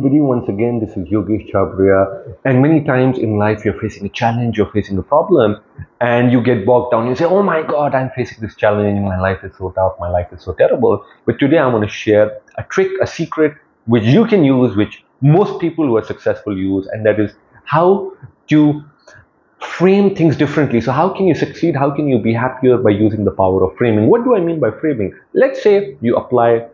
everybody, once again, this is Yogesh Chabria. And many times in life, you're facing a challenge, you're facing a problem, and you get bogged down. You say, Oh my God, I'm facing this challenge. My life is so tough. My life is so terrible. But today, I want to share a trick, a secret, which you can use, which most people who are successful use, and that is how to frame things differently. So, how can you succeed? How can you be happier by using the power of framing? What do I mean by framing? Let's say you apply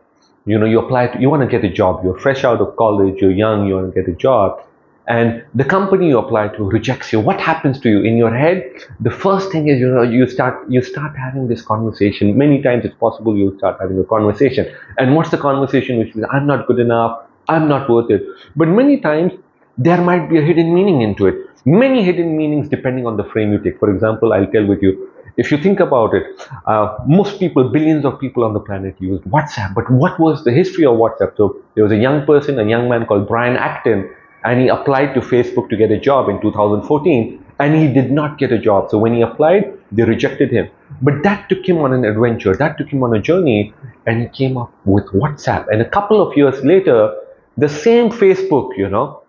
you know you apply to, you want to get a job. You're fresh out of college you're young you want to get a job. And the company you apply to rejects you. What happens to you? In your head the first thing is you know you start you start having this conversation. Many times it's possible you start having a conversation. And what's the conversation which is i'm not good enough. I'm not worth it. But many times there might be a hidden meaning into it. Many hidden meanings depending on the frame you take. For example i'll tell with you if you think about it, uh, most people, billions of people on the planet used WhatsApp. But what was the history of WhatsApp? So there was a young person, a young man called Brian Acton, and he applied to Facebook to get a job in 2014, and he did not get a job. So when he applied, they rejected him. But that took him on an adventure, that took him on a journey, and he came up with WhatsApp. And a couple of years later, the same Facebook, you know,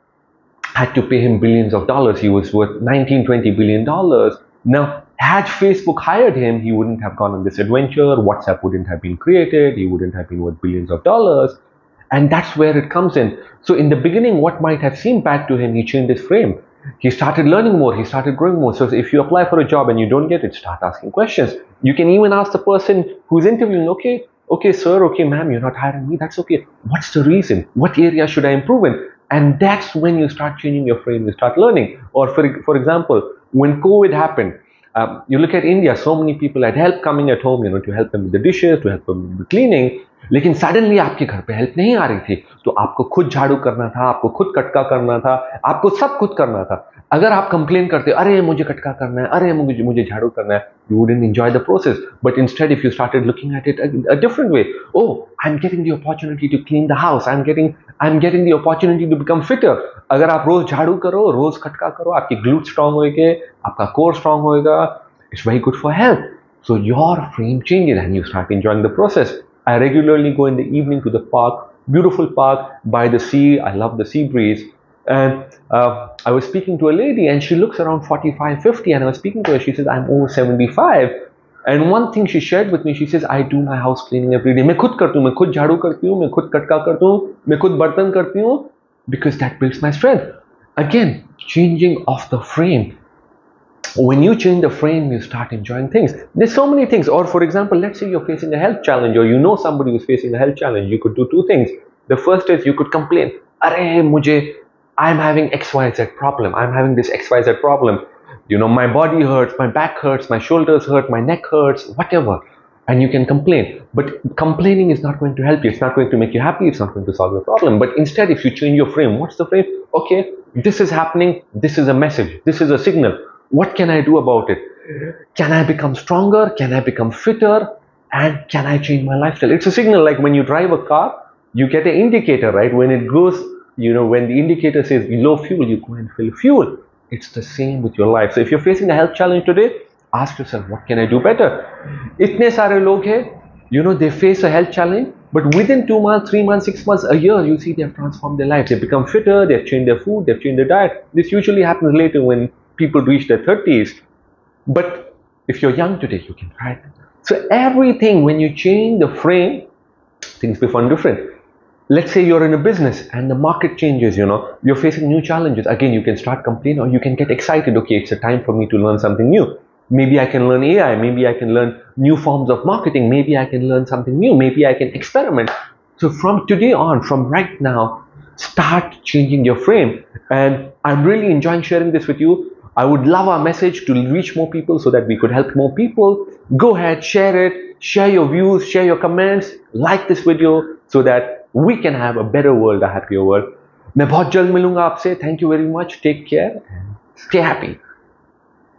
had to pay him billions of dollars. He was worth 19, 20 billion dollars. Now, had Facebook hired him, he wouldn't have gone on this adventure. WhatsApp wouldn't have been created. He wouldn't have been worth billions of dollars. And that's where it comes in. So, in the beginning, what might have seemed bad to him, he changed his frame. He started learning more. He started growing more. So, if you apply for a job and you don't get it, start asking questions. You can even ask the person who's interviewing, okay, okay, sir, okay, ma'am, you're not hiring me. That's okay. What's the reason? What area should I improve in? And that's when you start changing your frame, you start learning. Or, for, for example, when COVID happened, um, you look at India, so many people had help coming at home, you know, to help them with the dishes, to help them with the cleaning. लेकिन suddenly आपके घर पे help नहीं आ रही थी तो आपको खुद झाड़ू करना था आपको खुद कटका करना था आपको सब खुद करना था अगर आप कंप्लेन करते अरे मुझे कटका करना है अरे मुझे मुझे झाड़ू करना है you wouldn't enjoy the process but instead if you started looking at it a different way oh I am getting the opportunity to clean the house I am getting I am getting the opportunity to become fitter अगर आप रोज झाड़ू करो रोज खटका करो आपकी glute strong होएगा आपका core strong होएगा It's very good for health. So your frame changes and you start enjoying the process. I regularly go in the evening to the park, beautiful park by the sea. I love the sea breeze. And uh, I was speaking to a lady and she looks around 45, 50. And I was speaking to her. She says, I'm over 75. And one thing she shared with me, she says, I do my house cleaning every day. मैं खुद करती हूँ मैं खुद झाड़ू करती हूँ मैं खुद कटका करती हूँ मैं खुद बर्तन करती हूँ because that builds my strength. Again, changing of the frame when you change the frame, you start enjoying things. There's so many things. Or, for example, let's say you're facing a health challenge, or you know somebody who's facing a health challenge. You could do two things. The first is you could complain, Are mujhe, I'm having XYZ problem. I'm having this XYZ problem. you know, my body hurts, my back hurts, my shoulders hurt, my neck hurts, whatever. And you can complain. But complaining is not going to help you. It's not going to make you happy. It's not going to solve your problem. But instead, if you change your frame, what's the frame? Okay, this is happening. This is a message. This is a signal what can I do about it? Can I become stronger? Can I become fitter? And can I change my lifestyle? It's a signal like when you drive a car, you get an indicator, right? When it goes, you know, when the indicator says low fuel, you go and fill fuel. It's the same with your life. So if you're facing a health challenge today, ask yourself, what can I do better? इतने सारे लोग हैं, you know, they face a health challenge, but within two months, three months, six months, a year, you see they've transformed their life. They've become fitter, they've changed their food, they've changed their diet. This usually happens later when people reach their 30s. But if you're young today, you can try it. So everything, when you change the frame, things become different. Let's say you're in a business and the market changes, you know, you're facing new challenges. Again, you can start complaining or you can get excited. Okay, it's a time for me to learn something new. Maybe I can learn AI. Maybe I can learn new forms of marketing. Maybe I can learn something new. Maybe I can experiment. So from today on, from right now, start changing your frame. And I'm really enjoying sharing this with you. I would love our message to reach more people so that we could help more people. Go ahead, share it, share your views, share your comments, like this video so that we can have a better world, a happier world. मैं बहुत जल्द मिलूंगा आपसे thank you very much take care stay happy